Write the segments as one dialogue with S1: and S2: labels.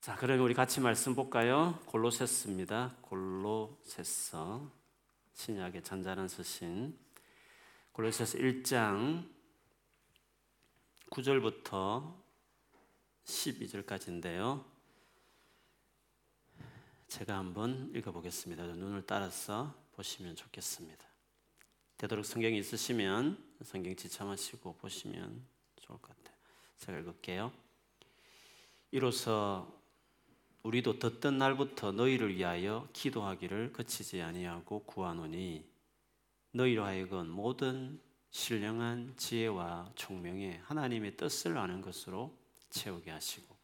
S1: 자, 그러면 우리 같이 말씀 볼까요? 골로새스입니다. 골로새서 신약의 잔잔한 서신 골로새서 1장 9절부터 12절까지인데요. 제가 한번 읽어보겠습니다. 눈을 따라서 보시면 좋겠습니다. 되도록 성경이 있으시면 성경 지참하시고 보시면 좋을 것 같아요. 제가 읽을게요. 이로써 우리도 듣던 날부터 너희를 위하여 기도하기를 그치지 아니하고 구하노니 너희로 하여금 모든 신령한 지혜와 총명에 하나님의 뜻을 아는 것으로 채우게 하시고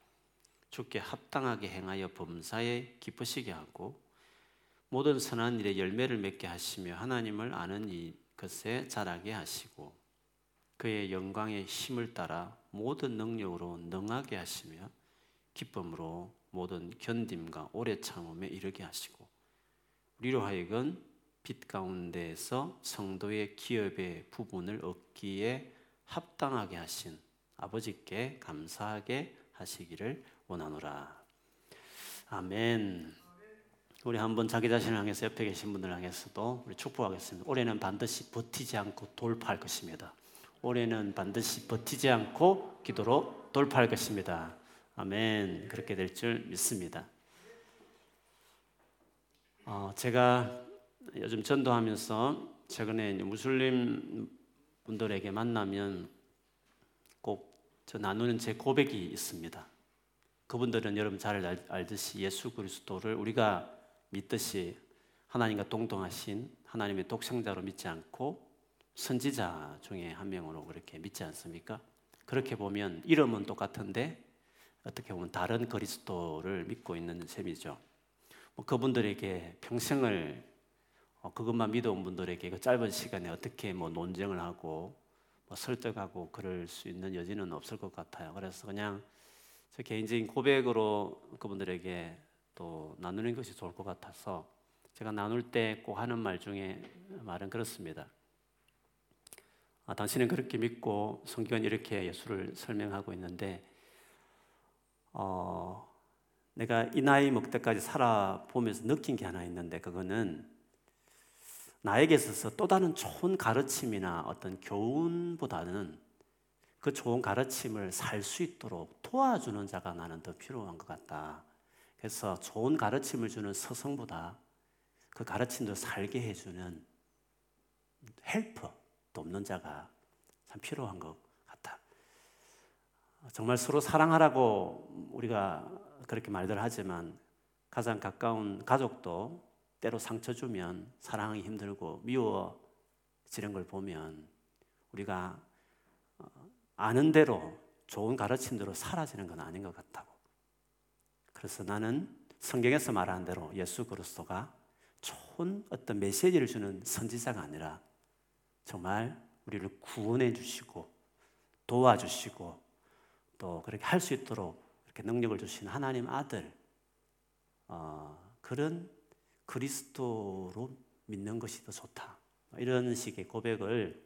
S1: 주께 합당하게 행하여 범사에 기쁘시게 하고 모든 선한 일에 열매를 맺게 하시며 하나님을 아는 이 것에 자라게 하시고 그의 영광의 힘을 따라 모든 능력으로 능하게 하시며 기쁨으로 모든 견딤과 오래 참음에 이르게 하시고 우리로 하여금 빛 가운데에서 성도의 기업의 부분을 얻기에 합당하게 하신 아버지께 감사하게 하시기를 원하노라. 아멘. 우리 한번 자기 자신을 향해서 옆에 계신 분들 향해서도 우리 축복하겠습니다. 올해는 반드시 버티지 않고 돌파할 것입니다. 올해는 반드시 버티지 않고 기도로 돌파할 것입니다. 아멘. 그렇게 될 줄 믿습니다. 어, 제가 요즘 전도하면서 최근에 무슬림 분들에게 만나면 꼭 저 나누는 제 고백이 있습니다. 그분들은 여러분 잘 알 듯이 예수 그리스도를 우리가 믿듯이 하나님과 동등하신 하나님의 독생자로 믿지 않고 선지자 중에 한 명으로 그렇게 믿지 않습니까? 그렇게 보면 이름은 똑같은데 어떻게 보면 다른 그리스도를 믿고 있는 셈이죠. 뭐 그분들에게 평생을 어, 그것만 믿어온 분들에게 그 짧은 시간에 어떻게 뭐 논쟁을 하고 뭐 설득하고 그럴 수 있는 여지는 없을 것 같아요. 그래서 그냥 저 개인적인 고백으로 그분들에게 또 나누는 것이 좋을 것 같아서 제가 나눌 때 꼭 하는 말 중에 말은 그렇습니다. 아, 당신은 그렇게 믿고 성경은 이렇게 예수를 설명하고 있는데 어, 내가 이 나이 먹을 때까지 살아보면서 느낀 게 하나 있는데 그거는 나에게 있어서 또 다른 좋은 가르침이나 어떤 교훈보다는 그 좋은 가르침을 살 수 있도록 도와주는 자가 나는 더 필요한 것 같다. 그래서 좋은 가르침을 주는 서성보다 그 가르침도 살게 해주는 헬퍼, 돕는 자가 참 필요한 것 정말 서로 사랑하라고 우리가 그렇게 말들 하지만 가장 가까운 가족도 때로 상처 주면 사랑하기 힘들고 미워지는 걸 보면 우리가 어, 아는 대로 좋은 가르침대로 사라지는 건 아닌 것 같다고. 그래서 나는 성경에서 말하는 대로 예수 그리스도가 좋은 어떤 메시지를 주는 선지자가 아니라 정말 우리를 구원해 주시고 도와주시고 또 그렇게 할 수 있도록 이렇게 능력을 주신 하나님 아들 어, 그런 그리스도로 믿는 것이 더 좋다. 이런 식의 고백을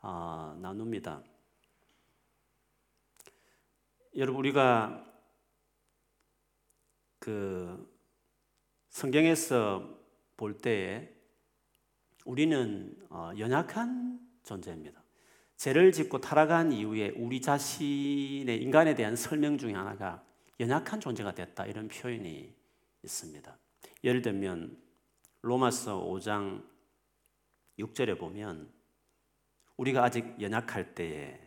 S1: 어, 나눕니다. 여러분 우리가 그 성경에서 볼 때에 우리는 어, 연약한 존재입니다. 죄를 짓고 타락한 이후에 우리 자신의 인간에 대한 설명 중에 하나가 연약한 존재가 됐다 이런 표현이 있습니다. 예를 들면 로마서 5장 6절에 보면 우리가 아직 연약할 때에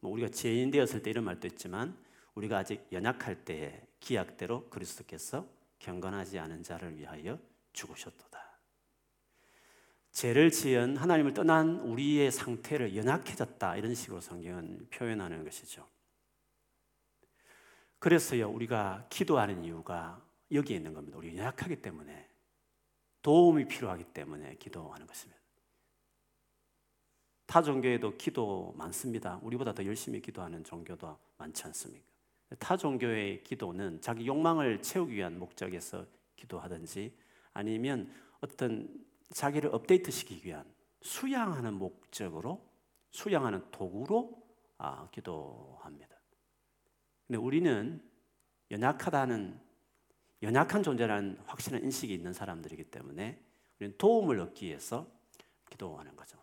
S1: 뭐 우리가 죄인 되었을 때 이런 말도 있지만 우리가 아직 연약할 때에 기약대로 그리스도께서 경건하지 않은 자를 위하여 죽으셨도다. 죄를 지은 하나님을 떠난 우리의 상태를 연약해졌다 이런 식으로 성경은 표현하는 것이죠. 그래서요 우리가 기도하는 이유가 여기에 있는 겁니다. 우리 연약하기 때문에 도움이 필요하기 때문에 기도하는 것입니다. 타 종교에도 기도 많습니다. 우리보다 더 열심히 기도하는 종교도 많지 않습니까? 타 종교의 기도는 자기 욕망을 채우기 위한 목적에서 기도하든지 아니면 어떤 자기를 업데이트 시키기 위한 수양하는 목적으로 수양하는 도구로 아, 기도합니다. 근데 우리는 연약하다는 연약한 존재라는 확실한 인식이 있는 사람들이기 때문에 우리는 도움을 얻기 위해서 기도하는 거죠.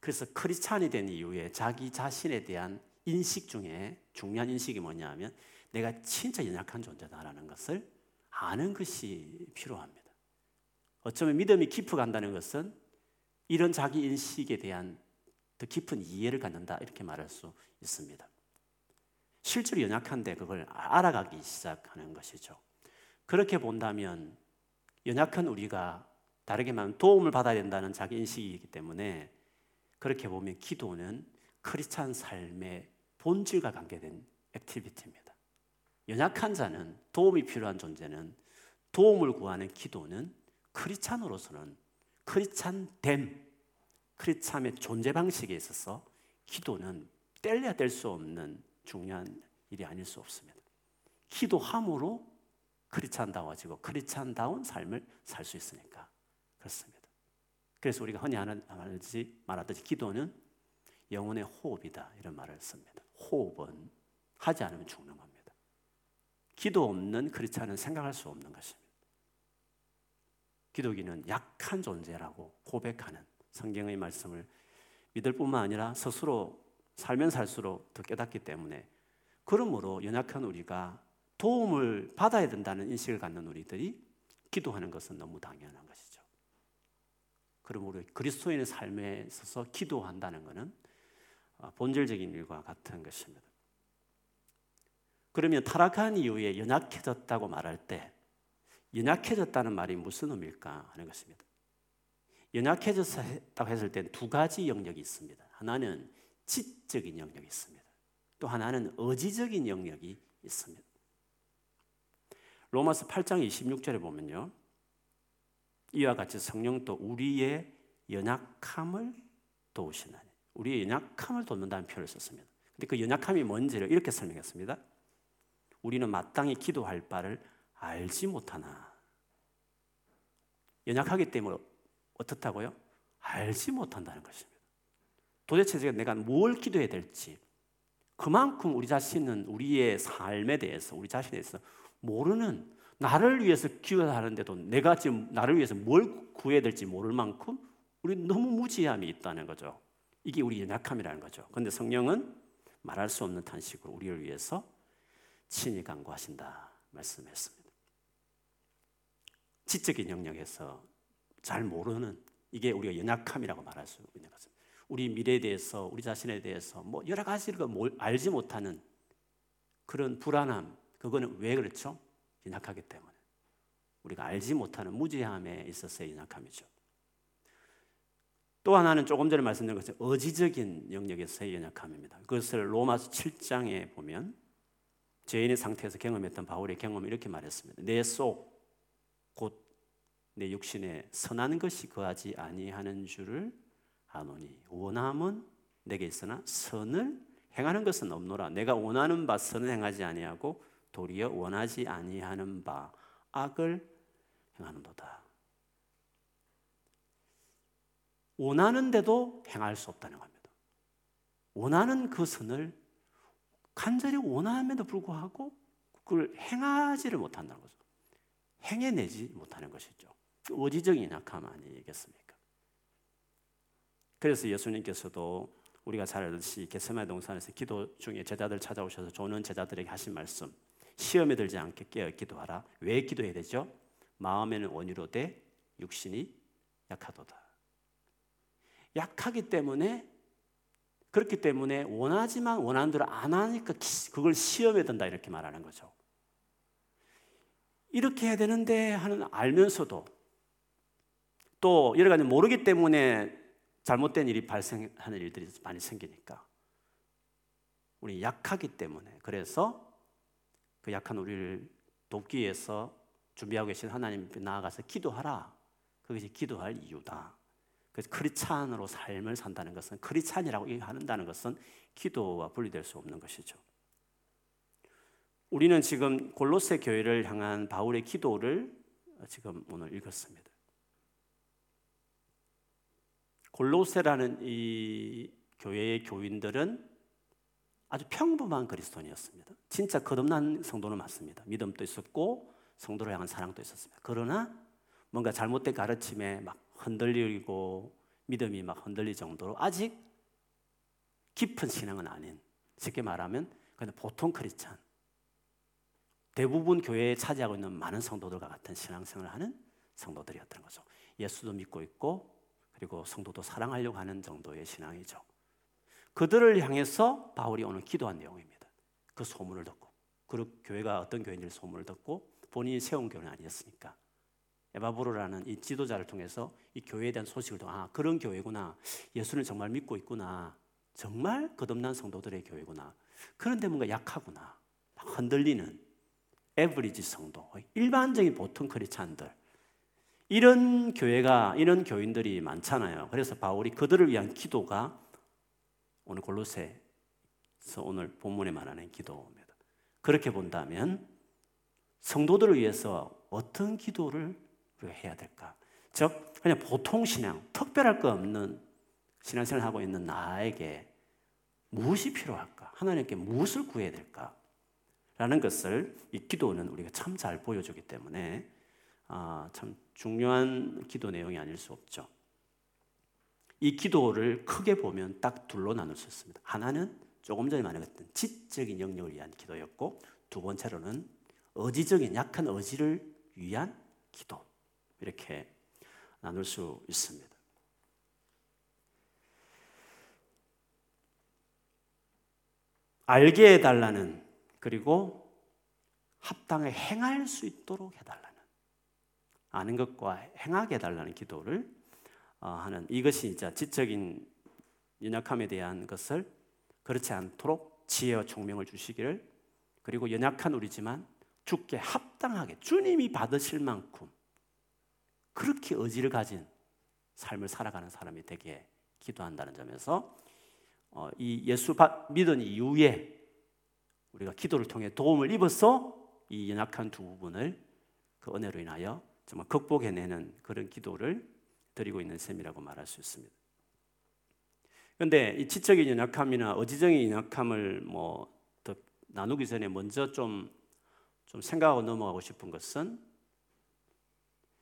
S1: 그래서 크리스찬이 된 이후에 자기 자신에 대한 인식 중에 중요한 인식이 뭐냐 하면 내가 진짜 연약한 존재다라는 것을 아는 것이 필요합니다. 어쩌면 믿음이 깊어 간다는 것은 이런 자기 인식에 대한 더 깊은 이해를 갖는다 이렇게 말할 수 있습니다. 실제로 연약한데 그걸 알아가기 시작하는 것이죠. 그렇게 본다면 연약한 우리가 다르게 말하면 도움을 받아야 된다는 자기 인식이기 때문에 그렇게 보면 기도는 크리스찬 삶의 본질과 관계된 activity입니다. 연약한 자는 도움이 필요한 존재는 도움을 구하는 기도는 크리스찬으로서는 크리스찬됨, 크리스찬의 존재 방식에 있어서 기도는 뗄래야 뗄 수 없는 중요한 일이 아닐 수 없습니다. 기도함으로 크리스찬다워지고 크리스찬다운 삶을 살 수 있으니까 그렇습니다. 그래서 우리가 흔히 말하듯이, 말하듯이 기도는 영혼의 호흡이다 이런 말을 씁니다. 호흡은 하지 않으면 죽는 겁니다. 기도 없는 크리스찬은 생각할 수 없는 것입니다. 기도기는 약한 존재라고 고백하는 성경의 말씀을 믿을 뿐만 아니라 스스로 살면 살수록 더 깨닫기 때문에 그러므로 연약한 우리가 도움을 받아야 된다는 인식을 갖는 우리들이 기도하는 것은 너무 당연한 것이죠. 그러므로 그리스도인의 삶에 있어서 기도한다는 것은 어, 본질적인 일과 같은 것입니다. 그러면 타락한 이후에 연약해졌다고 말할 때 연약해졌다는 말이 무슨 의미일까 하는 것입니다. 연약해졌다고 했을 때두 가지 영역이 있습니다. 하나는 지적인 영역이 있습니다. 또 하나는 의지적인 영역이 있습니다. 로마서 8장 26절에 보면요. 이와 같이 성령도 우리의 연약함을 도우시나니. 우리의 연약함을 돕는다는 표현을 썼습니다. 근데 그 연약함이 뭔지를 이렇게 설명했습니다. 우리는 마땅히 기도할 바를 알지 못하나. 연약하기 때문에 어떻다고요? 알지 못한다는 것입니다. 도대체 내가 뭘 기도해야 될지 그만큼 우리 자신은 우리의 삶에 대해서 우리 자신에 대해서 모르는 나를 위해서 기도하는데도 내가 지금 나를 위해서 뭘 구해야 될지 모를 만큼 우리 너무 무지함이 있다는 거죠. 이게 우리 연약함이라는 거죠. 그런데 성령은 말할 수 없는 탄식으로 우리를 위해서 친히 간구하신다 말씀했습니다. 지적인 영역에서 잘 모르는 이게 우리가 연약함이라고 말할 수 있는 것입니다. 우리 미래에 대해서, 우리 자신에 대해서 뭐 여러 가지를 알지 못하는 그런 불안함, 그거는 왜 그렇죠? 연약하기 때문에. 우리가 알지 못하는 무지함에 있어서의 연약함이죠. 또 하나는 조금 전에 말씀드린 것처럼 의지적인 영역에서의 연약함입니다. 그것을 로마서 7장에 보면 죄인의 상태에서 경험했던 바울의 경험을 이렇게 말했습니다. 내 속, 곧 내 육신에 선한 것이 거하지 아니하는 줄을 아노니 원함은 내게 있으나 선을 행하는 것은 없노라 내가 원하는 바 선을 행하지 아니하고 도리어 원하지 아니하는 바 악을 행하는도다. 원하는데도 행할 수 없다는 겁니다. 원하는 그 선을 간절히 원함에도 불구하고 그걸 행하지를 못한다는 거죠. 행해내지 못하는 것이죠. 의지적인 약함 아니겠습니까? 그래서 예수님께서도 우리가 잘 알듯이 게세마네 동산에서 기도 중에 제자들 찾아오셔서 조는 제자들에게 하신 말씀 시험에 들지 않게 깨어 기도하라. 왜 기도해야 되죠? 마음에는 원유로 돼 육신이 약하도다. 약하기 때문에 그렇기 때문에 원하지만 원하는 대로 안 하니까 그걸 시험에 든다 이렇게 말하는 거죠. 이렇게 해야 되는데 하는 알면서도 또 여러 가지 모르기 때문에 잘못된 일이 발생하는 일들이 많이 생기니까 우리 약하기 때문에 그래서 그 약한 우리를 돕기 위해서 준비하고 계신 하나님 앞에 나아가서 기도하라. 그것이 기도할 이유다. 그래서 크리찬으로 삶을 산다는 것은 크리찬이라고 한다는 것은 기도와 분리될 수 없는 것이죠. 우리는 지금 골로새 교회를 향한 바울의 기도를 지금 오늘 읽었습니다. 골로세라는 이 교회의 교인들은 아주 평범한 그리스도인이었습니다. 진짜 거듭난 성도는 맞습니다. 믿음도 있었고 성도를 향한 사랑도 있었습니다. 그러나 뭔가 잘못된 가르침에 막 흔들리고 믿음이 막 흔들릴 정도로 아직 깊은 신앙은 아닌 쉽게 말하면 그냥 보통 크리스찬 대부분 교회에 차지하고 있는 많은 성도들과 같은 신앙생활을 하는 성도들이었던 거죠. 예수도 믿고 있고 그리고 성도도 사랑하려고 하는 정도의 신앙이죠. 그들을 향해서 바울이 오늘 기도한 내용입니다. 그 소문을 듣고 그 교회가 어떤 교회인지 소문을 듣고 본인이 세운 교회는 아니었으니까 에바브로라는 이 지도자를 통해서 이 교회에 대한 소식을 듣고 아 그런 교회구나 예수를 정말 믿고 있구나 정말 거듭난 성도들의 교회구나 그런데 뭔가 약하구나 흔들리는 에브리지 성도 일반적인 보통 크리스찬들 이런 교회가 이런 교인들이 많잖아요. 그래서 바울이 그들을 위한 기도가 오늘 골로새서 오늘 본문에 말하는 기도입니다. 그렇게 본다면 성도들을 위해서 어떤 기도를 해야 될까? 즉 그냥 보통 신앙, 특별할 거 없는 신앙생활을 하고 있는 나에게 무엇이 필요할까? 하나님께 무엇을 구해야 될까? 라는 것을 이 기도는 우리가 참 잘 보여주기 때문에 아, 참 중요한 기도 내용이 아닐 수 없죠. 이 기도를 크게 보면 딱 둘로 나눌 수 있습니다. 하나는 조금 전에 말했던 지적인 영역을 위한 기도였고 두 번째로는 의지적인 약한 의지를 위한 기도 이렇게 나눌 수 있습니다. 알게 해달라는 그리고 합당에 행할 수 있도록 해달라. 아는 것과 행하게 해달라는 기도를 어, 하는 이것이 이제 지적인 연약함에 대한 것을 그렇지 않도록 지혜와 총명을 주시기를 그리고 연약한 우리지만 주께 합당하게 주님이 받으실 만큼 그렇게 의지를 가진 삶을 살아가는 사람이 되게 기도한다는 점에서 어, 이 예수 믿은 이후에 우리가 기도를 통해 도움을 입어서 이 연약한 두 부분을 그 은혜로 인하여 정말 극복해내는 그런 기도를 드리고 있는 셈이라고 말할 수 있습니다. 그런데 이 지적인 연약함이나 의지적인 연약함을 뭐 더 나누기 전에 먼저 좀, 좀 생각하고 넘어가고 싶은 것은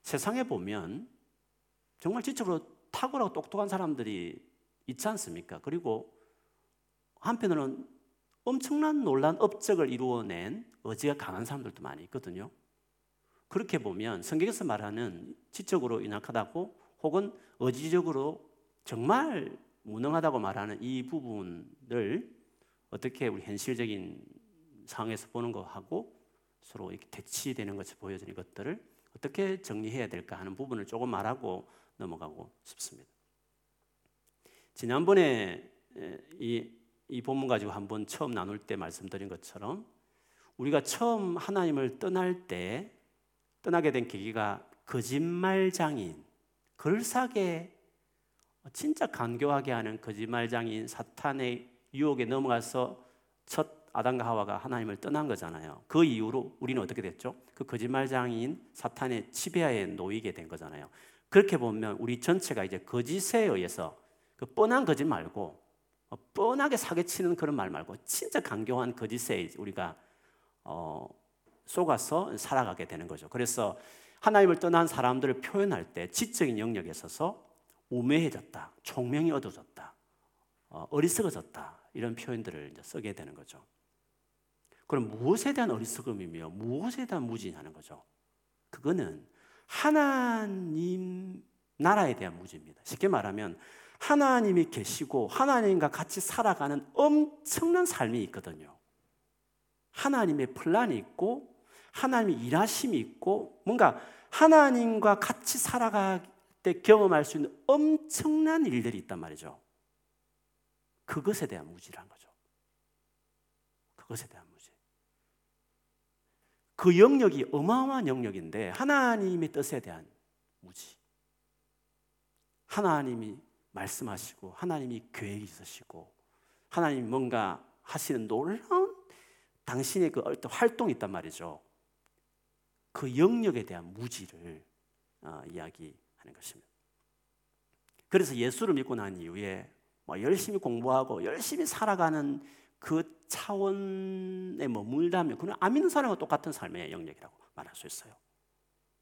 S1: 세상에 보면 정말 지적으로 탁월하고 똑똑한 사람들이 있지 않습니까? 그리고 한편으로는 엄청난 놀란 업적을 이루어낸 의지가 강한 사람들도 많이 있거든요. 그렇게 보면 성경에서 말하는 지적으로 연약하다고 혹은 의지적으로 정말 무능하다고 말하는 이 부분을 어떻게 우리 현실적인 상황에서 보는 거하고 서로 이렇게 대치되는 것이 보여지는 것들을 어떻게 정리해야 될까 하는 부분을 조금 말하고 넘어가고 싶습니다. 지난번에 이, 이 본문 가지고 한번 처음 나눌 때 말씀드린 것처럼 우리가 처음 하나님을 떠날 때 떠나게 된 계기가 거짓말 장인, 글싸게 진짜 간교하게 하는 거짓말 장인 사탄의 유혹에 넘어가서 첫 아담과 하와가 하나님을 떠난 거잖아요. 그 이후로 우리는 어떻게 됐죠? 그 거짓말 장인 사탄의 지배하에 놓이게 된 거잖아요. 그렇게 보면 우리 전체가 이제 거짓에 의해서 그 뻔한 거짓 말고 어, 뻔하게 사기치는 그런 말 말고 진짜 강교한 거짓에 우리가 어, 속아서 살아가게 되는 거죠. 그래서 하나님을 떠난 사람들을 표현할 때 지적인 영역에 있어서 우매해졌다, 총명이 얻어졌다, 어, 어리석어졌다 이런 표현들을 이제 쓰게 되는 거죠. 그럼 무엇에 대한 어리석음이며 무엇에 대한 무지냐는 거죠. 그거는 하나님 나라에 대한 무지입니다. 쉽게 말하면 하나님이 계시고 하나님과 같이 살아가는 엄청난 삶이 있거든요. 하나님의 플랜이 있고 하나님의 일하심이 있고 뭔가 하나님과 같이 살아갈 때 경험할 수 있는 엄청난 일들이 있단 말이죠. 그것에 대한 무지란 거죠. 그것에 대한 무지. 그 영역이 어마어마한 영역인데 하나님의 뜻에 대한 무지. 하나님이 말씀하시고 하나님이 계획이 있으시고 하나님이 뭔가 하시는 놀라운 당신의 그 어떤 활동이 있단 말이죠. 그 영역에 대한 무지를 어, 이야기하는 것입니다. 그래서 예수를 믿고 난 이후에 뭐 열심히 공부하고 열심히 살아가는 그 차원에 머물다면 그는 안 믿는 사람과 똑같은 삶의 영역이라고 말할 수 있어요.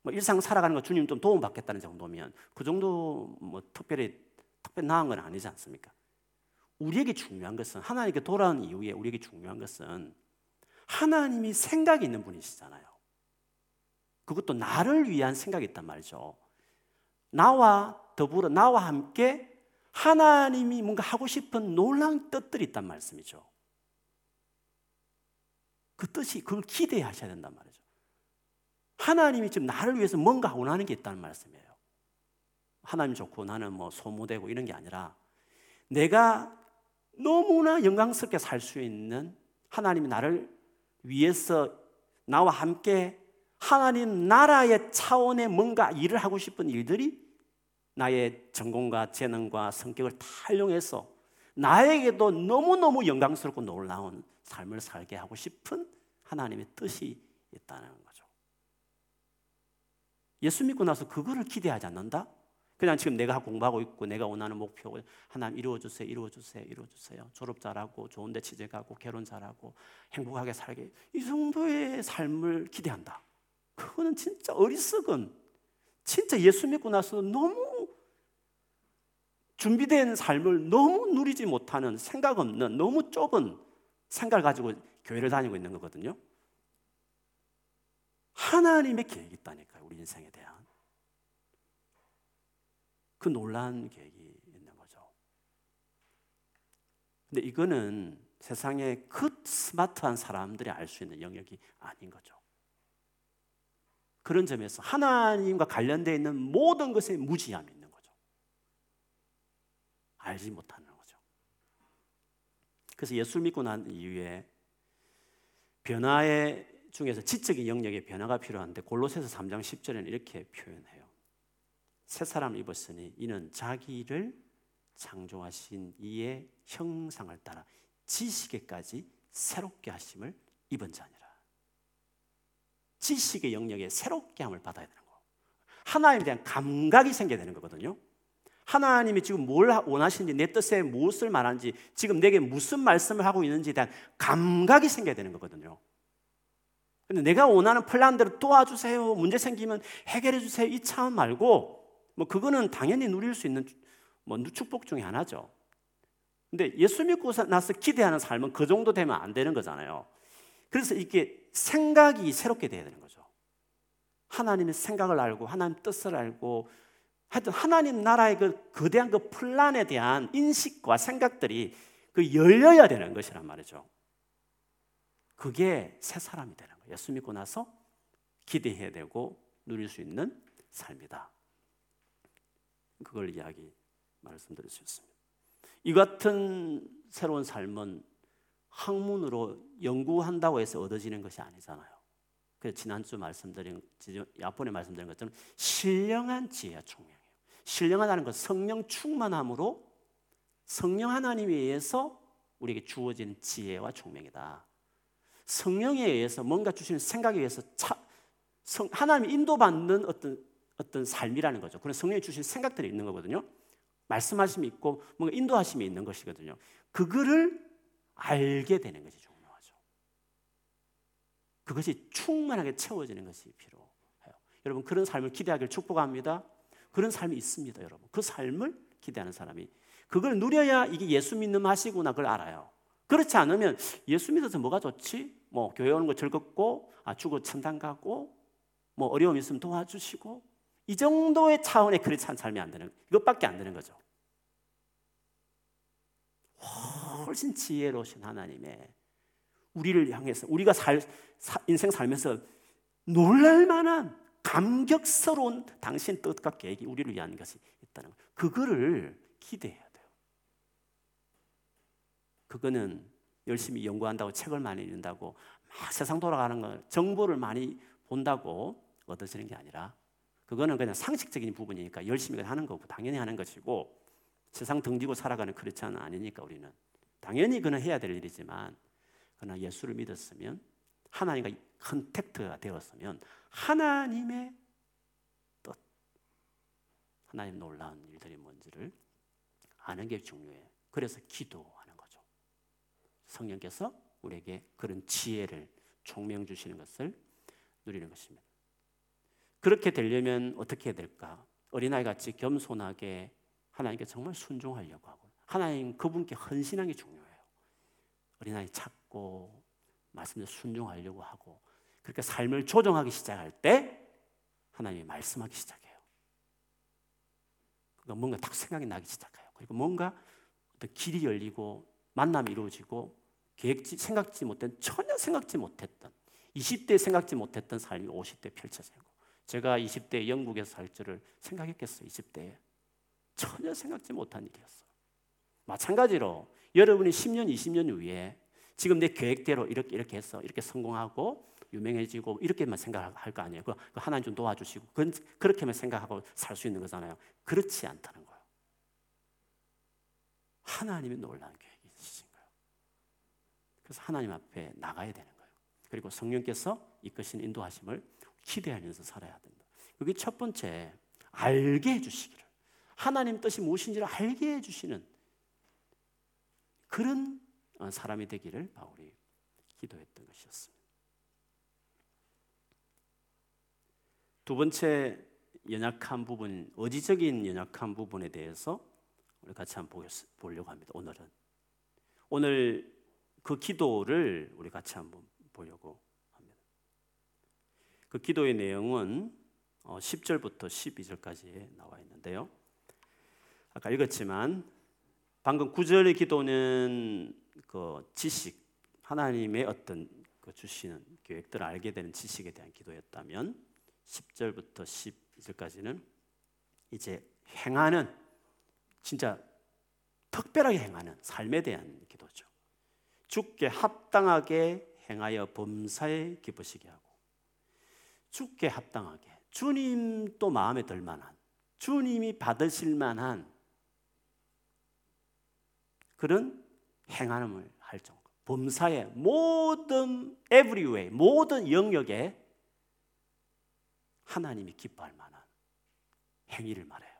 S1: 뭐 일상 살아가는 거 주님 좀 도움 받겠다는 정도면 그 정도 뭐 특별히 나은 건 아니지 않습니까? 우리에게 중요한 것은 하나님께 돌아온 이후에 우리에게 중요한 것은 하나님이 생각이 있는 분이시잖아요. 그것도 나를 위한 생각이 있단 말이죠. 나와 더불어 나와 함께 하나님이 뭔가 하고 싶은 놀라운 뜻들이 있단 말씀이죠. 그 뜻이 그걸 기대하셔야 된단 말이죠. 하나님이 지금 나를 위해서 뭔가 원하는 게 있다는 말씀이에요. 하나님 좋고 나는 뭐 소모되고 이런 게 아니라 내가 너무나 영광스럽게 살 수 있는 하나님이 나를 위해서 나와 함께 하나님 나라의 차원의 뭔가 일을 하고 싶은 일들이 나의 전공과 재능과 성격을 다 활용해서 나에게도 너무너무 영광스럽고 놀라운 삶을 살게 하고 싶은 하나님의 뜻이 있다는 거죠. 예수 믿고 나서 그거를 기대하지 않는다? 그냥 지금 내가 공부하고 있고 내가 원하는 목표 하나님 이루어 주세요, 이루어 주세요, 이루어 주세요. 졸업 잘하고 좋은데 취직하고 결혼 잘하고 행복하게 살게 이 정도의 삶을 기대한다. 그거는 진짜 어리석은 진짜 예수 믿고 나서 너무 준비된 삶을 너무 누리지 못하는 생각 없는 너무 좁은 생각을 가지고 교회를 다니고 있는 거거든요. 하나님의 계획이 있다니까요, 우리 인생에 대한. 그 놀라운 계획이 있는 거죠. 근데 이거는 세상에 그 스마트한 사람들이 알 수 있는 영역이 아닌 거죠. 그런 점에서 하나님과 관련되어 있는 모든 것에 무지함이 있는 거죠. 알지 못하는 거죠. 그래서 예수를 믿고 난 이후에 변화의 중에서 지적인 영역의 변화가 필요한데 골로새서 3장 10절에는 이렇게 표현해요. 새 사람을 입었으니 이는 자기를 창조하신 이의 형상을 따라 지식에까지 새롭게 하심을 입은 자니라. 지식의 영역에 새롭게 함을 받아야 되는 거. 하나님에 대한 감각이 생겨야 되는 거거든요. 하나님이 지금 뭘 원하시는지 내 뜻에 무엇을 말하는지 지금 내게 무슨 말씀을 하고 있는지에 대한 감각이 생겨야 되는 거거든요. 근데 내가 원하는 플랜대로 도와주세요. 문제 생기면 해결해 주세요. 이 차원 말고 뭐 그거는 당연히 누릴 수 있는 뭐 축복 중에 하나죠. 근데 예수 믿고 나서 기대하는 삶은 그 정도 되면 안 되는 거잖아요. 그래서 이게 생각이 새롭게 돼야 되는 거죠. 하나님의 생각을 알고 하나님 뜻을 알고 하여튼 하나님 나라의 그 거대한 그 플랜에 대한 인식과 생각들이 그 열려야 되는 것이란 말이죠. 그게 새 사람이 되는 거예요. 예수 믿고 나서 기대해야 되고 누릴 수 있는 삶이다. 그걸 이야기 말씀드릴 수 있습니다. 이 같은 새로운 삶은 학문으로 연구한다고 해서 얻어지는 것이 아니잖아요. 그래서 지난주 말씀드린 앞번에 말씀드린 것처럼 신령한 지혜와 총명이에요. 신령하다는 것 성령 충만함으로 성령 하나님에 의해서 우리에게 주어진 지혜와 총명이다. 성령에 의해서 뭔가 주시는 생각에 의해서 차, 성, 하나님이 인도받는 어떤 어떤 삶이라는 거죠. 그런 성령이 주신 생각들이 있는 거거든요. 말씀하심이 있고 뭔가 인도하심이 있는 것이거든요. 그거를 알게 되는 것이 중요하죠. 그것이 충만하게 채워지는 것이 필요해요. 여러분 그런 삶을 기대하기를 축복합니다. 그런 삶이 있습니다, 여러분. 그 삶을 기대하는 사람이 그걸 누려야 이게 예수 믿는 맛이구나 그걸 알아요. 그렇지 않으면 예수 믿어서 뭐가 좋지? 뭐 교회 오는 거 즐겁고 아 죽어 천당 가고 뭐 어려움 있으면 도와주시고 이 정도의 차원의 않은 삶이 안 되는 이것밖에 안 되는 거죠. 훨씬 지혜로우신 하나님의 우리를 향해서 우리가 살, 인생 살면서 놀랄 만한 감격스러운 당신 뜻과 계획이 우리를 위한 것이 있다는 것. 그거를 기대해야 돼요. 그거는 열심히 연구한다고 책을 많이 읽는다고 막 세상 돌아가는 거 정보를 많이 본다고 얻어지는 게 아니라 그거는 그냥 상식적인 부분이니까 열심히 하는 거고 당연히 하는 것이고 세상 등지고 살아가는 그렇지 않으니까 우리는 당연히 그는 해야 될 일이지만 그러나 예수를 믿었으면 하나님과 contact가 되었으면 하나님의 뜻 하나님 놀라운 일들이 뭔지를 아는 게 중요해. 그래서 기도하는 거죠. 성령께서 우리에게 그런 지혜를 총명 주시는 것을 누리는 것입니다. 그렇게 되려면 어떻게 해야 될까? 어린아이 같이 겸손하게 하나님께 정말 순종하려고 하고 하나님 그분께 헌신하는 게 중요해요. 어린아이 찾고 말씀에 순종하려고 하고 그렇게 삶을 조정하기 시작할 때 하나님이 말씀하기 시작해요. 그러니까 뭔가 딱 생각이 나기 시작해요. 그리고 뭔가 어떤 길이 열리고 만남이 이루어지고 계획지 생각지 못한 전혀 생각지 못했던 20대 생각지 못했던 삶이 50대 펼쳐지고 제가 20대 영국에서 살 줄을 생각했겠어요. 20대에 전혀 생각지 못한 일이었어. 마찬가지로 여러분이 10년, 20년 후에 지금 내 계획대로 이렇게 이렇게 해서 이렇게 성공하고 유명해지고 이렇게만 생각할 거 아니에요. 그 하나님 좀 도와주시고 그렇게만 생각하고 살 수 있는 거잖아요. 그렇지 않다는 거예요. 하나님이 놀라운 계획이 있으신 거예요. 그래서 하나님 앞에 나가야 되는 거예요. 그리고 성령께서 이끄신 인도하심을 기대하면서 살아야 된다. 그게 첫 번째 알게 해주시기를 하나님 뜻이 무엇인지를 알게 해주시는 그런 어, 사람이 되기를 바울이 기도했던 것이었습니다. 두 번째 연약한 부분, 어지적인 연약한 부분에 대해서 우리 같이 한번 보려고 합니다. 오늘은 오늘 그 기도를 우리 같이 한번 보려고. 그 기도의 내용은 10절부터 어, 12절까지 나와 있는데요. 아까 읽었지만 방금 9절의 기도는 그 지식, 하나님의 어떤 그 주시는 계획들을 알게 되는 지식에 대한 기도였다면 10절부터 12절까지는 이제 행하는 진짜 특별하게 행하는 삶에 대한 기도죠. 주께 합당하게 행하여 범사에 기쁘시게 하고 주께 합당하게 주님 또 마음에 들 만한 주님이 받으실 만한 그런 행함을 할 정도. 범사의 모든 everywhere 모든 영역에 하나님이 기뻐할 만한 행위를 말해요.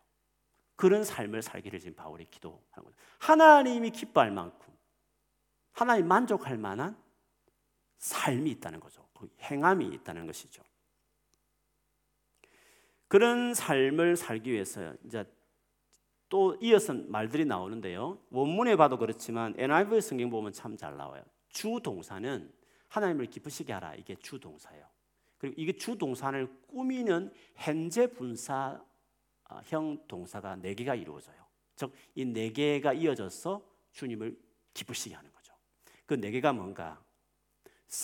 S1: 그런 삶을 살기를 지금 바울이 기도하는 거죠. 하나님이 기뻐할 만큼 하나님 만족할 만한 삶이 있다는 거죠. 그 행함이 있다는 것이죠. 그런 삶을 살기 위해서 이제 또 이어서 말들이 나오는데요. 원문에 봐도 그렇지만 NIV 성경 보면 참 잘 나와요. 주 동사는 하나님을 기쁘시게 하라. 이게 주 동사예요. 그리고 이게 주 동사를 꾸미는 현재 분사형 동사가 네 개가 이루어져요. 즉 이 네 개가 이어져서 주님을 기쁘시게 하는 거죠. 그 네 개가 뭔가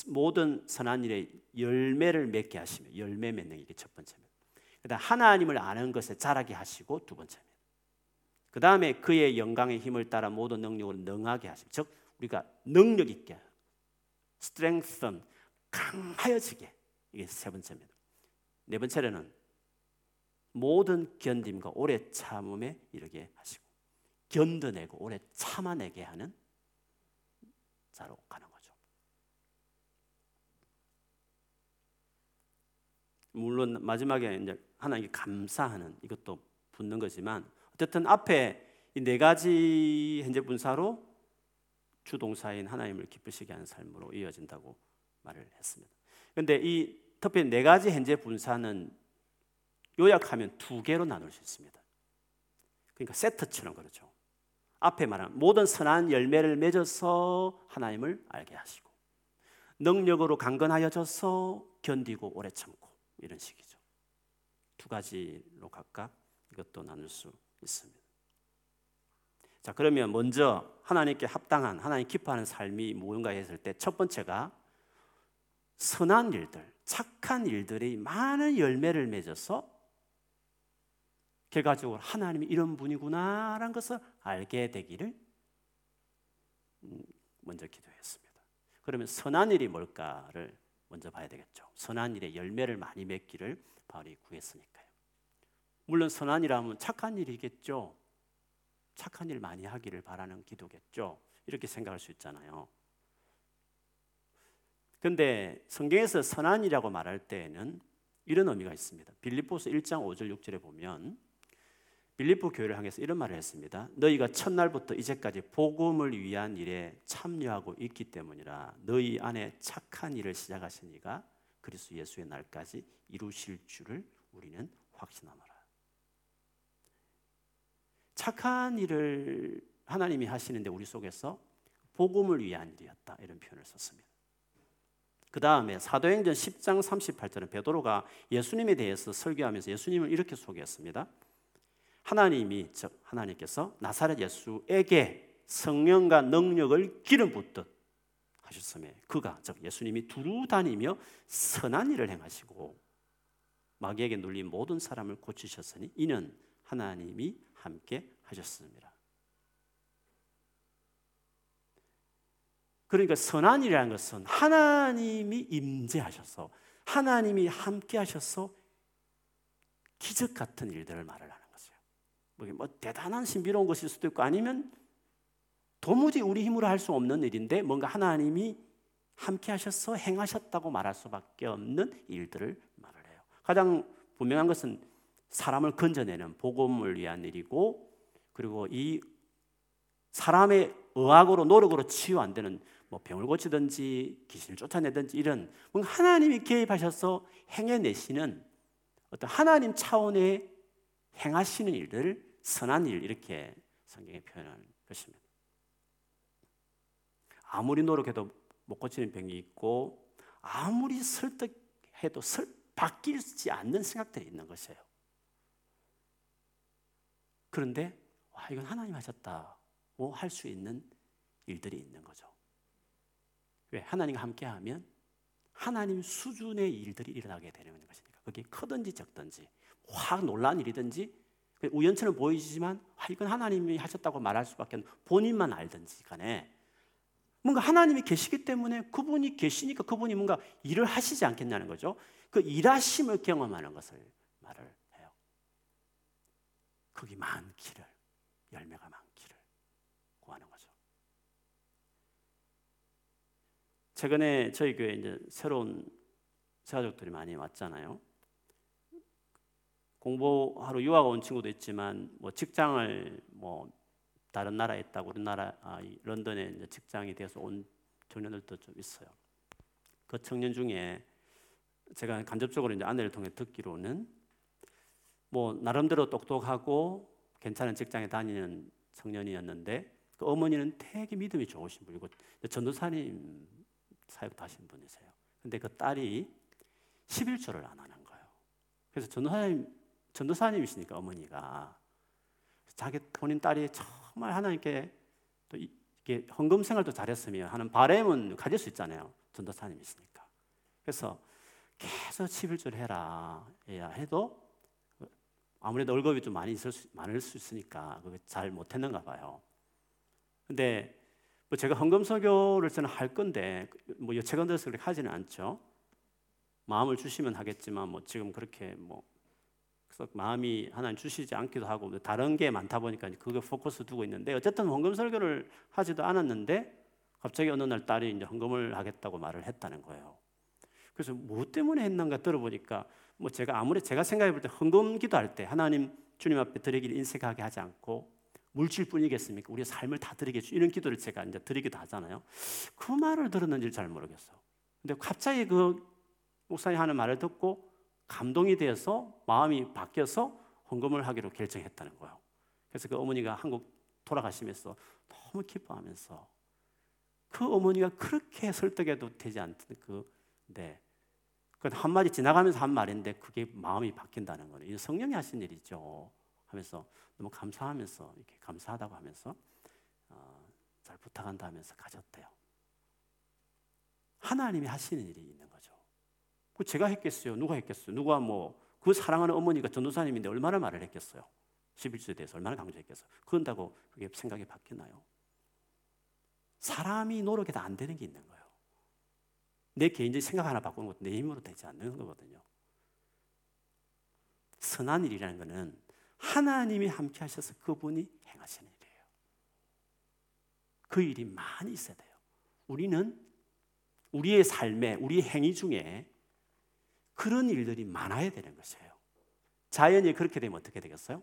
S1: 모든 선한 일에 열매를 맺게 하시며 열매 맺는 게 첫 번째입니다. 그다음 하나님을 아는 것에 자라게 하시고 두 번째입니다. 그 다음에 그의 영광의 힘을 따라 모든 능력을 능하게 하심. 즉 우리가 능력 있게, strengthen, 강하여지게. 이게 세 번째입니다. 네 번째로는 모든 견딤과 오래 참음에 이르게 하시고 견뎌내고 오래 참아내게 하는 자로 가는 거죠. 물론 마지막에 이제 하나님께 감사하는 이것도 붙는 거지만 어쨌든 앞에 이 네 가지 현재 분사로 주동사인 하나님을 기쁘시게 하는 삶으로 이어진다고 말을 했습니다. 그런데 이 특히 네 가지 현재 분사는 요약하면 두 개로 나눌 수 있습니다. 그러니까 세트처럼 그렇죠. 앞에 말한 모든 선한 열매를 맺어서 하나님을 알게 하시고 능력으로 강건하여져서 견디고 오래 참고 이런 식이죠. 두 가지로 각각 이것도 나눌 수 있습니다. 자, 그러면 먼저 하나님께 합당한 하나님 기뻐하는 삶이 무언가 했을 때 첫 번째가 선한 일들, 착한 일들이 많은 열매를 맺어서 결과적으로 하나님이 이런 분이구나라는 것을 알게 되기를 음, 먼저 기도했습니다. 그러면 선한 일이 뭘까를 먼저 봐야 되겠죠. 선한 일의 열매를 많이 맺기를 바울이 구했으니까요. 물론 선한이라면 착한 일이겠죠. 착한 일 많이 하기를 바라는 기도겠죠. 이렇게 생각할 수 있잖아요. 근데 성경에서 선한이라고 말할 때에는 이런 의미가 있습니다. 빌립보서 1장 5절 6절에 보면 빌립보 교회를 향해서 이런 말을 했습니다. 너희가 첫날부터 이제까지 복음을 위한 일에 참여하고 있기 때문이라 너희 안에 착한 일을 시작하시니가 그리스도 예수의 날까지 이루실 줄을 우리는 확신하노라. 착한 일을 하나님이 하시는데 우리 속에서 복음을 위한 일이었다 이런 표현을 썼습니다. 그 다음에 사도행전 10장 38절은 베드로가 예수님에 대해서 설교하면서 예수님을 이렇게 소개했습니다. 하나님이 즉 하나님께서 나사렛 예수에게 성령과 능력을 기름 붓듯 하셨음에 그가 즉 예수님이 두루 다니며 선한 일을 행하시고 마귀에게 눌린 모든 사람을 고치셨으니 이는 하나님이 함께 하셨습니다. 그러니까 선한 일이라는 것은 하나님이 임재하셔서 하나님이 함께 하셔서 기적 같은 일들을 말을 거죠. 뭐 대단한 신비로운 것일 수도 있고 아니면 도무지 우리 힘으로 할 수 없는 일인데 뭔가 하나님이 함께 하셔서 행하셨다고 말할 수밖에 없는 일들을 말을 해요. 가장 분명한 것은 사람을 건져내는 복음을 위한 일이고 그리고 이 사람의 의학으로 노력으로 치유 안 되는 뭐 병을 고치든지 귀신을 쫓아내든지 이런 하나님이 개입하셔서 행해내시는 어떤 하나님 차원의 행하시는 일들 선한 일 이렇게 성경에 표현하는 것입니다. 아무리 노력해도 못 고치는 병이 있고 아무리 설득해도 설, 바뀌지 않는 생각들이 있는 것이에요. 그런데 와 이건 하나님 하셨다고 할 수 있는 일들이 있는 거죠. 왜 하나님과 함께하면 하나님 수준의 일들이 일어나게 되는 것이니까 그게 크든지 적든지 확 놀란 일이든지 우연처럼 보이지만 아, 이건 하나님이 하셨다고 말할 수밖에 본인만 알든지 간에 뭔가 하나님이 계시기 때문에 그분이 계시니까 그분이 뭔가 일을 하시지 않겠냐는 거죠. 그 일하심을 경험하는 것을 말을 해요. 거기 많기를 열매가 많기를 구하는 거죠. 최근에 저희 교회 이제 새로운 새가족들이 많이 왔잖아요. 공부하러 유학 온 친구도 있지만 뭐 직장을 뭐 다른 나라에 있다고 우리나라 아, 런던에 이제 직장이 돼서 온 청년들도 좀 있어요. 그 청년 중에 제가 간접적으로 이제 아내를 통해 듣기로는 뭐 나름대로 똑똑하고 괜찮은 직장에 다니는 청년이었는데 그 어머니는 되게 믿음이 좋으신 분이고 전도사님 사역도 하신 분이세요. 근데 그 딸이 11조를 안 하는 거예요. 그래서 전도사님 전도사님이시니까 어머니가 자기 본인 딸이 정말 하나님께 또 이게 헌금 생활도 잘했으면 하는 바램은 가질 수 있잖아요. 전도사님이시니까. 그래서 계속 11절 해라 해야 해도 아무래도 월급이 좀 많이 있을 수, 많을 수 있으니까 잘 못했는가 봐요. 근데 뭐 제가 헌금 설교를 저는 할 건데 뭐 여체가 들어서 그렇게 하지는 않죠. 마음을 주시면 하겠지만 뭐 지금 그렇게 뭐 그래서 마음이 하나님 주시지 않기도 하고 뭐 다른 게 많다 보니까 그게 포커스 두고 있는데 어쨌든 헌금 설교를 하지도 않았는데 갑자기 어느 날 딸이 이제 헌금을 하겠다고 말을 했다는 거예요. 그래서 뭐 때문에 했는가 들어보니까 뭐 제가 아무리 제가 생각해 볼 때 헌금 기도할 때 하나님 주님 앞에 드리기를 인색하게 하지 않고 물질뿐이겠습니까? 우리의 삶을 다 드리게 주 이런 기도를 제가 이제 드리기도 하잖아요. 그 말을 들었는지 잘 모르겠어. 근데 갑자기 그 목사님 하는 말을 듣고 감동이 되어서 마음이 바뀌어서 헌금을 하기로 결정했다는 거예요. 그래서 그 어머니가 한국 돌아가시면서 너무 기뻐하면서 그 어머니가 그렇게 설득해도 되지 않던 그, 네. 그 한마디 지나가면서 한 말인데 그게 마음이 바뀐다는 거예요. 성령이 하신 일이죠. 하면서 너무 감사하면서 이렇게 감사하다고 하면서 어, 잘 부탁한다 하면서 가졌대요. 하나님이 하시는 일이 있는 거죠. 그 제가 했겠어요? 누가 했겠어요? 누가 뭐 그 사랑하는 어머니가 전도사님인데 얼마나 말을 했겠어요? 11주에 대해서 얼마나 강조했겠어요? 그런다고 그게 생각이 바뀌나요? 사람이 노력해도 안 되는 게 있는 거예요. 내 개인적인 생각 하나 바꾸는 것도 내 힘으로 되지 않는 거거든요. 선한 일이라는 것은 하나님이 함께 하셔서 그분이 행하시는 일이에요. 그 일이 많이 있어야 돼요. 우리는 우리의 삶에, 우리 행위 중에 그런 일들이 많아야 되는 것이에요. 자연이 그렇게 되면 어떻게 되겠어요?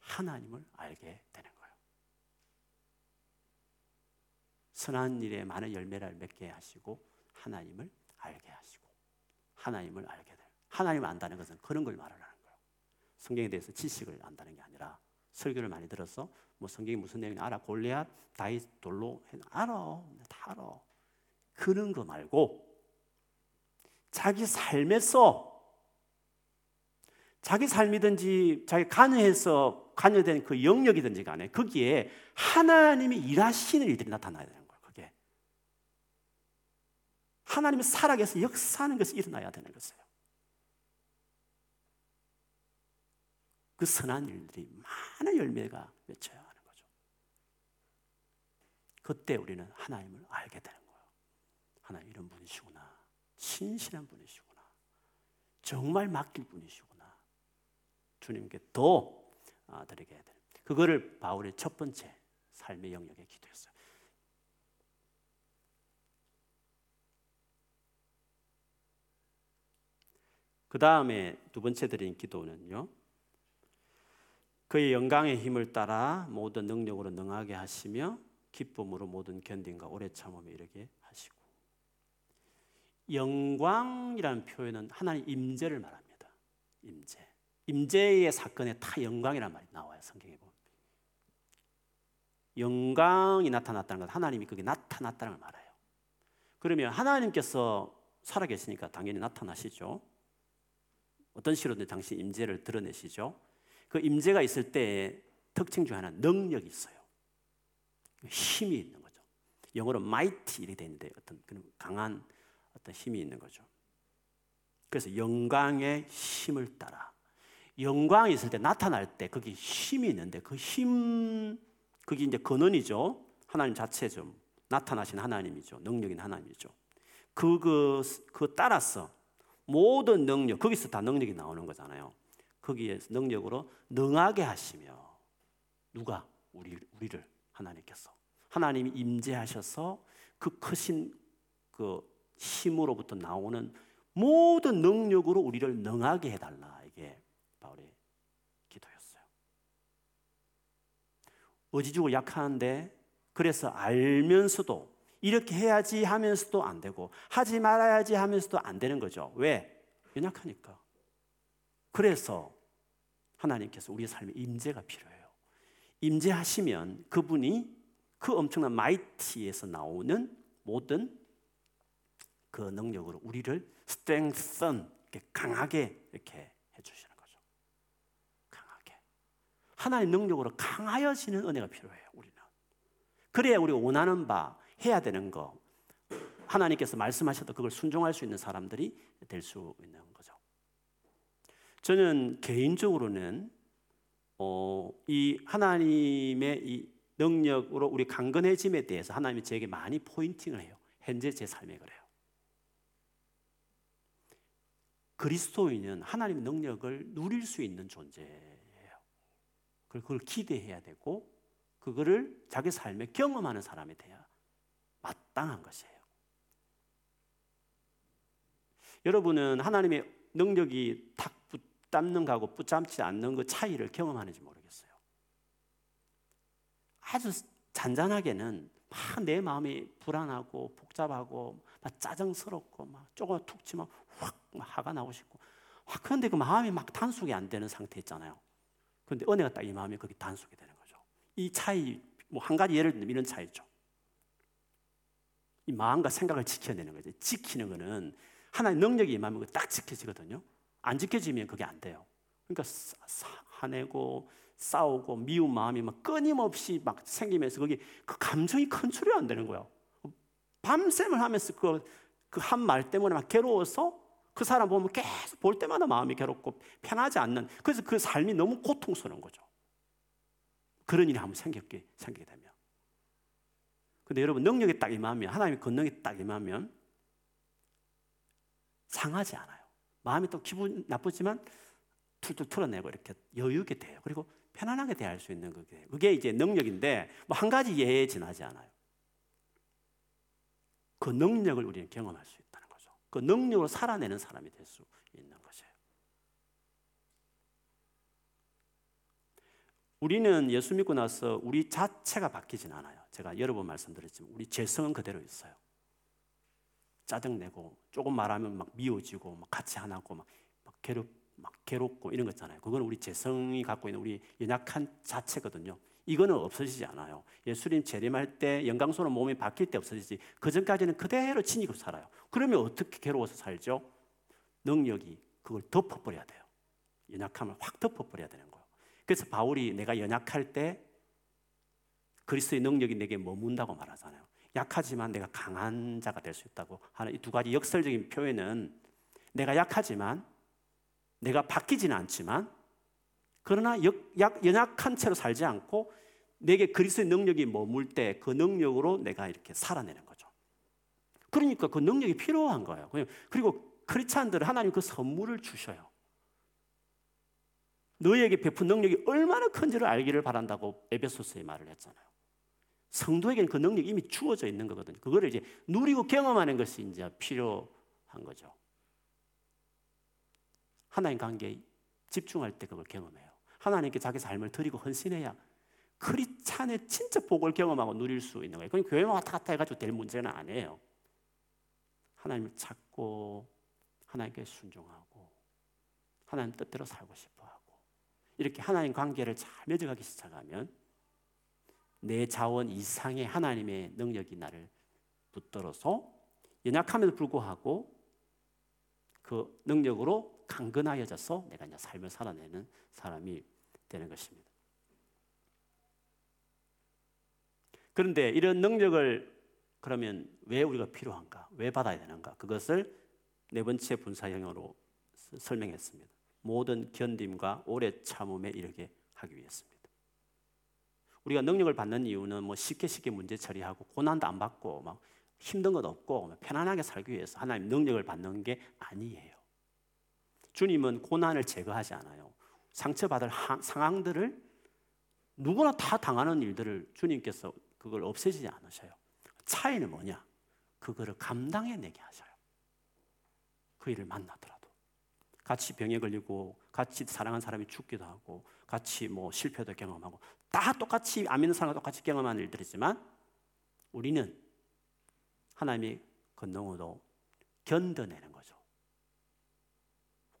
S1: 하나님을 알게 되는 거예요. 선한 일에 많은 열매를 맺게 하시고 하나님을 알게 하시고 하나님을 알게 돼요. 하나님을 안다는 것은 그런 걸 말하는 거예요. 성경에 대해서 지식을 안다는 게 아니라 설교를 많이 들어서 뭐 성경이 무슨 내용이 알아 골리앗 다윗 돌로 알아 다 알아 그런 거 말고 자기 삶에서 자기 삶이든지 자기 관여해서 관여된 그 영역이든지 간에 거기에 하나님이 일하시는 일들이 나타나야 되는 거예요. 그게 하나님이 살아계서 역사하는 것이 일어나야 되는 것이에요. 그 선한 일들이 많은 열매가 맺혀야 하는 거죠. 그때 우리는 하나님을 알게 되는 거예요. 하나님 이런 분이시구나. 신실한 분이시구나. 정말 맡길 분이시구나. 주님께 더 아, 드리게 되는. 그거를 바울의 첫 번째 삶의 영역에 기도했어요. 그 다음에 두 번째 드린 기도는요. 그의 영광의 힘을 따라 모든 능력으로 능하게 하시며 기쁨으로 모든 견딘과 오래 참음에 이르게 영광이라는 표현은 하나님 임재를 말합니다. 임재. 임재의 사건에 다 영광이란 말이 나와요. 성경에 보면. 영광이 나타났다는 건 하나님이 그게 나타났다는 걸 말해요. 그러면 하나님께서 살아계시니까 당연히 나타나시죠. 어떤 식으로든 당신 임재를 드러내시죠. 그 임재가 있을 때 특징 중 하나 능력이 있어요. 힘이 있는 거죠. 영어로 mighty 이렇게 되어 있는데 어떤 그런 강한 어떤 힘이 있는 거죠. 그래서 영광의 힘을 따라 영광이 있을 때 나타날 때 거기 힘이 있는데 그 힘, 그게 이제 근원이죠. 하나님 자체죠. 나타나신 하나님이죠. 능력인 하나님이죠. 그, 그, 그 따라서 모든 능력, 거기서 다 능력이 나오는 거잖아요. 거기에서 능력으로 능하게 하시며 누가 우리 우리를 하나님께서 하나님이 임재하셔서 그 크신 그 힘으로부터 나오는 모든 능력으로 우리를 능하게 해달라 이게 바울의 기도였어요. 어지주고 약한데 그래서 알면서도 이렇게 해야지 하면서도 안 되고 하지 말아야지 하면서도 안 되는 거죠. 왜? 연약하니까. 그래서 하나님께서 우리의 삶에 임재가 필요해요. 임재하시면 그분이 그 엄청난 마이티에서 나오는 모든 그 능력으로 우리를 strengthen 강하게 이렇게 해주시는 거죠. 강하게 하나의 능력으로 강하여지는 은혜가 필요해요. 우리는 그래야 우리 원하는 바 해야 되는 거 하나님께서 말씀하셔도 그걸 순종할 수 있는 사람들이 될 수 있는 거죠. 저는 개인적으로는 어, 이 하나님의 이 능력으로 우리 강건해짐에 대해서 하나님이 제게 많이 포인팅을 해요. 현재 제 삶에 그래요. 그리스도인은 하나님의 능력을 누릴 수 있는 존재예요. 그걸 기대해야 되고 그거를 자기 삶에 경험하는 사람이 돼야 마땅한 것이에요. 여러분은 하나님의 능력이 탁 붙잡는 거하고 붙잡지 않는 그 차이를 경험하는지 모르겠어요. 아주 잔잔하게는 막 내 마음이 불안하고 복잡하고 막 짜증스럽고 막 조금 툭 치면 확 화가 나고 싶고 확 그런데 그 마음이 막 단속이 안 되는 상태 있잖아요. 그런데 은혜가 딱 이 마음이 거기 단속이 되는 거죠. 이 차이 뭐 한 가지 예를 들면 이런 차이죠. 이 마음과 생각을 지켜내는 거죠. 지키는 거는 하나의 능력이 임하면 딱 지켜지거든요. 안 지켜지면 그게 안 돼요. 그러니까 화내고 싸우고 미운 마음이 막 끊임없이 막 생기면서 거기 그 감정이 컨트롤이 안 되는 거예요. 밤샘을 하면서 그 그 한 말 때문에 막 괴로워서 그 사람 보면 계속 볼 때마다 마음이 괴롭고 편하지 않는 그래서 그 삶이 너무 고통스러운 거죠. 그런 일이 한번 생겼게 생기게 되면. 근데 여러분 능력이 딱 임하면 하나님의 권능이 딱 임하면 상하지 않아요. 마음이 또 기분 나쁘지만 툴툴 털어내고 이렇게 여유 있게 돼요. 그리고 편안하게 대할 수 있는 그게 그게 이제 능력인데 뭐 한 가지 예에 지나지 않아요. 그 능력을 우리는 경험할 수 거죠. 그 능력으로 살아내는 사람이 될 수 있는 것이에요. 우리는 예수 믿고 나서 우리 자체가 바뀌진 않아요. 제가 여러 번 말씀드렸지만 우리 죄성은 그대로 있어요. 짜증내고 조금 말하면 막 미워지고 막 같이 안 하고 막, 막 괴롭 막 괴롭고 이런 거 있잖아요. 그건 우리 재성이 갖고 있는 우리 연약한 자체거든요. 이거는 없어지지 않아요. 예수님 재림할 때 영광스러운 몸이 바뀔 때 없어지지. 그 전까지는 그대로 지니고 살아요. 그러면 어떻게 괴로워서 살죠? 능력이 그걸 덮어버려야 돼요. 연약함을 확 덮어버려야 되는 거예요. 그래서 바울이 내가 연약할 때 그리스도의 능력이 내게 머문다고 말하잖아요. 약하지만 내가 강한 자가 될 수 있다고 하는 이 두 가지 역설적인 표현은 내가 약하지만 내가 바뀌지는 않지만 그러나 역, 약, 연약한 채로 살지 않고 내게 그리스도의 능력이 머물 때 그 능력으로 내가 이렇게 살아내는 거죠. 그러니까 그 능력이 필요한 거예요. 그리고 크리스찬들은 하나님 그 선물을 주셔요. 너희에게 베푼 능력이 얼마나 큰지를 알기를 바란다고 에베소서에 말을 했잖아요. 성도에게는 그 능력이 이미 주어져 있는 거거든요. 그거를 이제 누리고 경험하는 것이 이제 필요한 거죠. 하나님 관계에 집중할 때 그걸 경험해요. 하나님께 자기 삶을 드리고 헌신해야 크리찬의 진짜 복을 경험하고 누릴 수 있는 거예요. 그럼 교회만 왔다 갔다 해가지고 될 문제는 아니에요. 하나님을 찾고 하나님께 순종하고 하나님 뜻대로 살고 싶어하고 이렇게 하나님 관계를 잘 맺어가기 시작하면 내 자원 이상의 하나님의 능력이 나를 붙들어서 연약함에도 불구하고 그 능력으로 강건하여져서 내가 이제 삶을 살아내는 사람이 되는 것입니다. 그런데 이런 능력을 그러면 왜 우리가 필요한가? 왜 받아야 되는가? 그것을 네 번째 분사형으로 설명했습니다. 모든 견딤과 오래 참음에 이르게 하기 위해서입니다. 우리가 능력을 받는 이유는 뭐 쉽게 쉽게 문제 처리하고 고난도 안 받고 막 힘든 것 없고 편안하게 살기 위해서 하나님 능력을 받는 게 아니에요. 주님은 고난을 제거하지 않아요. 상처받을 상황들을 누구나 다 당하는 일들을 주님께서 그걸 없애지 않으셔요. 차이는 뭐냐? 그거를 감당해내게 하셔요. 그 일을 만나더라도. 같이 병에 걸리고, 같이 사랑한 사람이 죽기도 하고, 같이 뭐 실패도 경험하고, 다 똑같이 안 믿는 사람과 똑같이 경험하는 일들이지만, 우리는 하나님이 건너도 견뎌내는 거죠.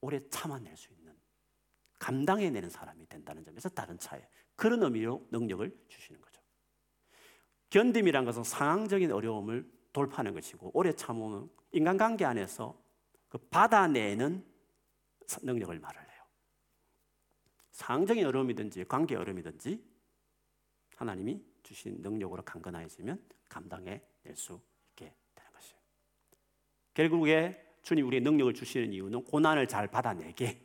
S1: 오래 참아낼 수 있는, 감당해내는 사람이 된다는 점에서 다른 차이. 그런 의미로 능력을 주시는 거죠. 견딤이란 것은 상황적인 어려움을 돌파하는 것이고, 오래 참으면 인간관계 안에서 그 받아내는 능력을 말을 해요. 상황적인 어려움이든지 관계 어려움이든지 하나님이 주신 능력으로 강건해지면 감당해 낼수 결국에 주님 우리의 능력을 주시는 이유는 고난을 잘 받아내게.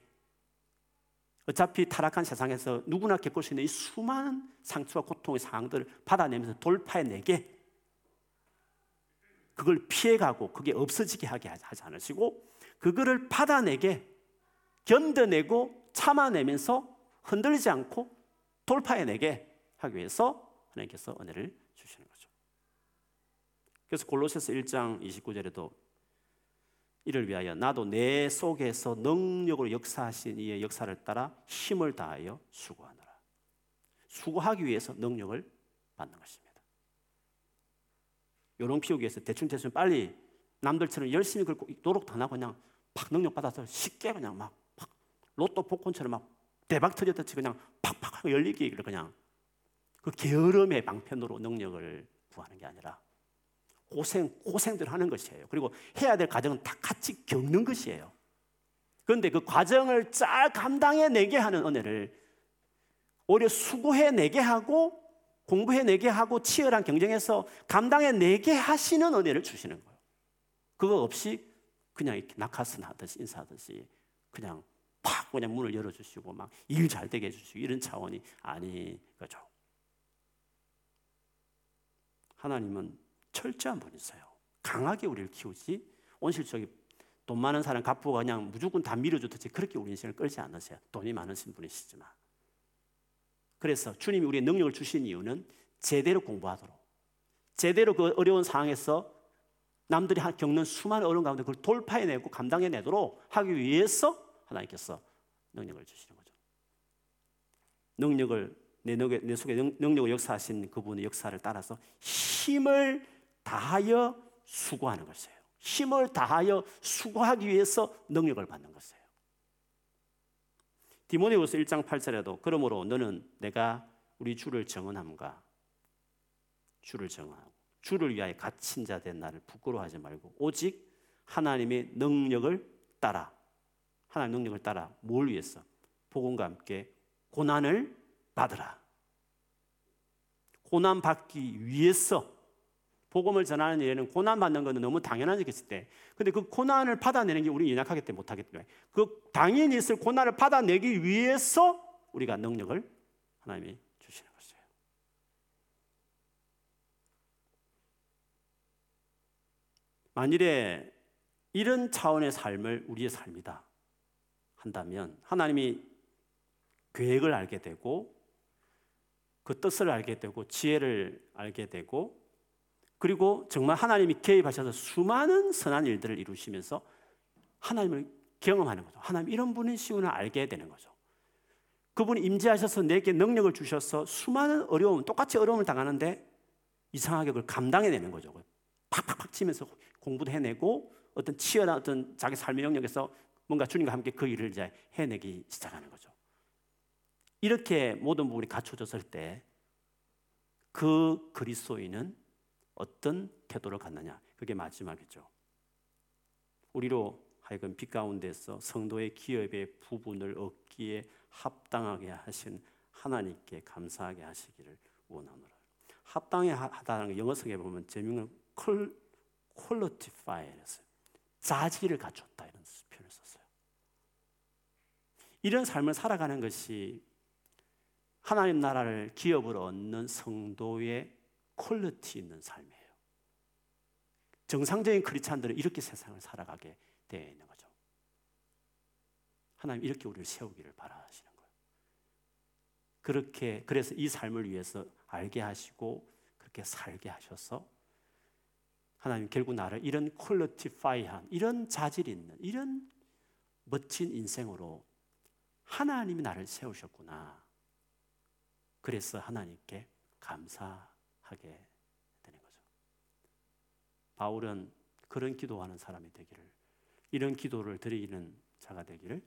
S1: 어차피 타락한 세상에서 누구나 겪을 수 있는 이 수많은 상처와 고통의 상황들을 받아내면서 돌파해내게 그걸 피해가고 그게 없어지게 하게 하지 않으시고 그거를 받아내게 견뎌내고 참아내면서 흔들리지 않고 돌파해내게 하기 위해서 하나님께서 은혜를 주시는 거죠. 그래서 골로새서 1장 29절에도 이를 위하여 나도 내 속에서 능력으로 역사하신 이의 역사를 따라 힘을 다하여 수고하노라. 수고하기 위해서 능력을 받는 것입니다. 요령 피우기 위해서 대충 대충 빨리 남들처럼 열심히 긁고 노력도 안 하고 그냥 팍 능력 받아서 쉽게 그냥 막, 막 로또 복권처럼 막 대박 터졌듯이 그냥 팍팍 열리기를 그냥 그 게으름의 방편으로 능력을 구하는 게 아니라 고생, 고생들 하는 것이에요. 그리고 해야 될 과정은 다 같이 겪는 것이에요. 그런데 그 과정을 잘 감당해내게 하는 은혜를 오히려 수고해내게 하고 공부해내게 하고 치열한 경쟁에서 감당해내게 하시는 은혜를 주시는 거예요. 그거 없이 그냥 이렇게 낙하산 하듯이 인사하듯이 그냥 팍 그냥 문을 열어주시고 막 일 잘 되게 해주시고 이런 차원이 아니 거죠. 하나님은 철저한 분이세요. 강하게 우리를 키우지 온실적인 돈 많은 사람 갑부가 그냥 무조건 다 밀어주듯이 그렇게 우리 인생을 끌지 않으세요. 돈이 많으신 분이시지만. 그래서 주님이 우리의 능력을 주신 이유는 제대로 공부하도록 제대로 그 어려운 상황에서 남들이 겪는 수많은 어려운 가운데 그걸 돌파해내고 감당해내도록 하기 위해서 하나님께서 능력을 주시는 거죠. 능력을 내, 내 속에 능 력을 역사하신 그분의 역사를 따라서 힘을 다하여 수고하는 것이에요. 힘을 다하여 수고하기 위해서 능력을 받는 것이에요. 디모데후서 1장 8절에도 그러므로 너는 내가 우리 주를 정언함과 주를 정언하고 주를 위하여 갇힌 자 된 나를 부끄러워하지 말고 오직 하나님의 능력을 따라 하나님의 능력을 따라 뭘 위해서 복음과 함께 고난을 받으라. 고난 받기 위해서 복음을 전하는 일에는 고난 받는 것은 너무 당연한 일이었을 때, 근데 그 고난을 받아내는 게 우리 연약하기 때문에 못하기 때문에 그 당연히 있을 고난을 받아내기 위해서 우리가 능력을 하나님이 주시는 것이에요. 만일에 이런 차원의 삶을 우리의 삶이다 한다면 하나님이 계획을 알게 되고 그 뜻을 알게 되고 지혜를 알게 되고 그리고 정말 하나님이 개입하셔서 수많은 선한 일들을 이루시면서 하나님을 경험하는 거죠. 하나님 이런 분이시구나 알게 되는 거죠. 그분이 임재하셔서 내게 능력을 주셔서 수많은 어려움, 똑같이 어려움을 당하는데 이상하게 그걸 감당해내는 거죠. 팍팍팍 치면서 공부도 해내고 어떤 치열한 어떤 자기 삶의 영역에서 뭔가 주님과 함께 그 일을 이제 해내기 시작하는 거죠. 이렇게 모든 부분이 갖춰졌을 때 그 그리스도인은 어떤 태도를 갖느냐? 그게 마지막이죠. 우리로 하여금 빛 가운데서 성도의 기업의 부분을 얻기에 합당하게 하신 하나님께 감사하게 하시기를 원하노라. 합당하다는 영어 성경에 보면 재미있는 qualify였어요. 자질을 갖췄다 이런 표현을 썼어요. 이런 삶을 살아가는 것이 하나님 나라를 기업으로 얻는 성도의 quality 있는 삶이에요. 정상적인 크리스찬들은 이렇게 세상을 살아가게 되어 있는 거죠. 하나님 이렇게 우리를 세우기를 바라시는 거예요. 그렇게 그래서 이 삶을 위해서 알게 하시고 그렇게 살게 하셔서 하나님 결국 나를 이런 퀄리티파이한 이런 자질 있는 이런 멋진 인생으로 하나님이 나를 세우셨구나. 그래서 하나님께 감사하게. 바울은 그런 기도하는 사람이 되기를 이런 기도를 드리는 자가 되기를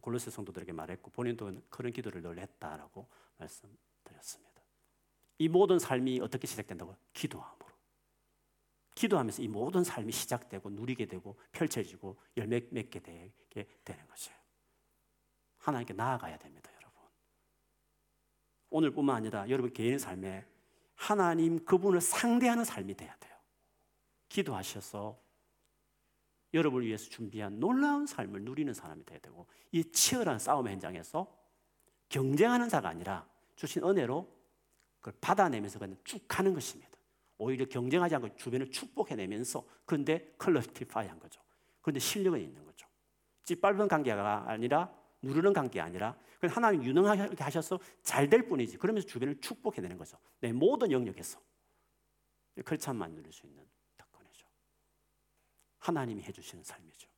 S1: 골로새 성도들에게 말했고 본인도 그런 기도를 늘 했다라고 말씀드렸습니다. 이 모든 삶이 어떻게 시작된다고? 기도함으로. 기도하면서 이 모든 삶이 시작되고 누리게 되고 펼쳐지고 열매 맺게 되게 되는 것이에요. 하나님께 나아가야 됩니다, 여러분. 오늘뿐만 아니라 여러분 개인의 삶에 하나님 그분을 상대하는 삶이 돼야 돼요. 기도하셔서 여러분을 위해서 준비한 놀라운 삶을 누리는 사람이 돼야 되고 이 치열한 싸움 현장에서 경쟁하는 자가 아니라 주신 은혜로 그걸 받아내면서 그냥 쭉 가는 것입니다. 오히려 경쟁하지 않고 주변을 축복해내면서 그런데 컬러티파이 한 거죠. 그런데 실력은 있는 거죠. 찌밟은 관계가 아니라 누르는 관계 아니라 하나님 유능하게 하셔서 잘 될 뿐이지. 그러면서 주변을 축복해내는 거죠. 내 모든 영역에서 크리찬만 누릴 수 있는 특권이죠. 하나님이 해주시는 삶이죠.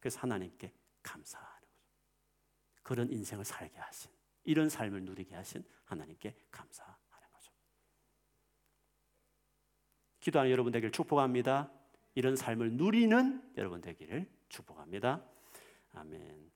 S1: 그래서 하나님께 감사하는 거죠. 그런 인생을 살게 하신, 이런 삶을 누리게 하신 하나님께 감사. 기도하는 여러분 되기를 축복합니다. 이런 삶을 누리는 여러분 되기를 축복합니다. 아멘.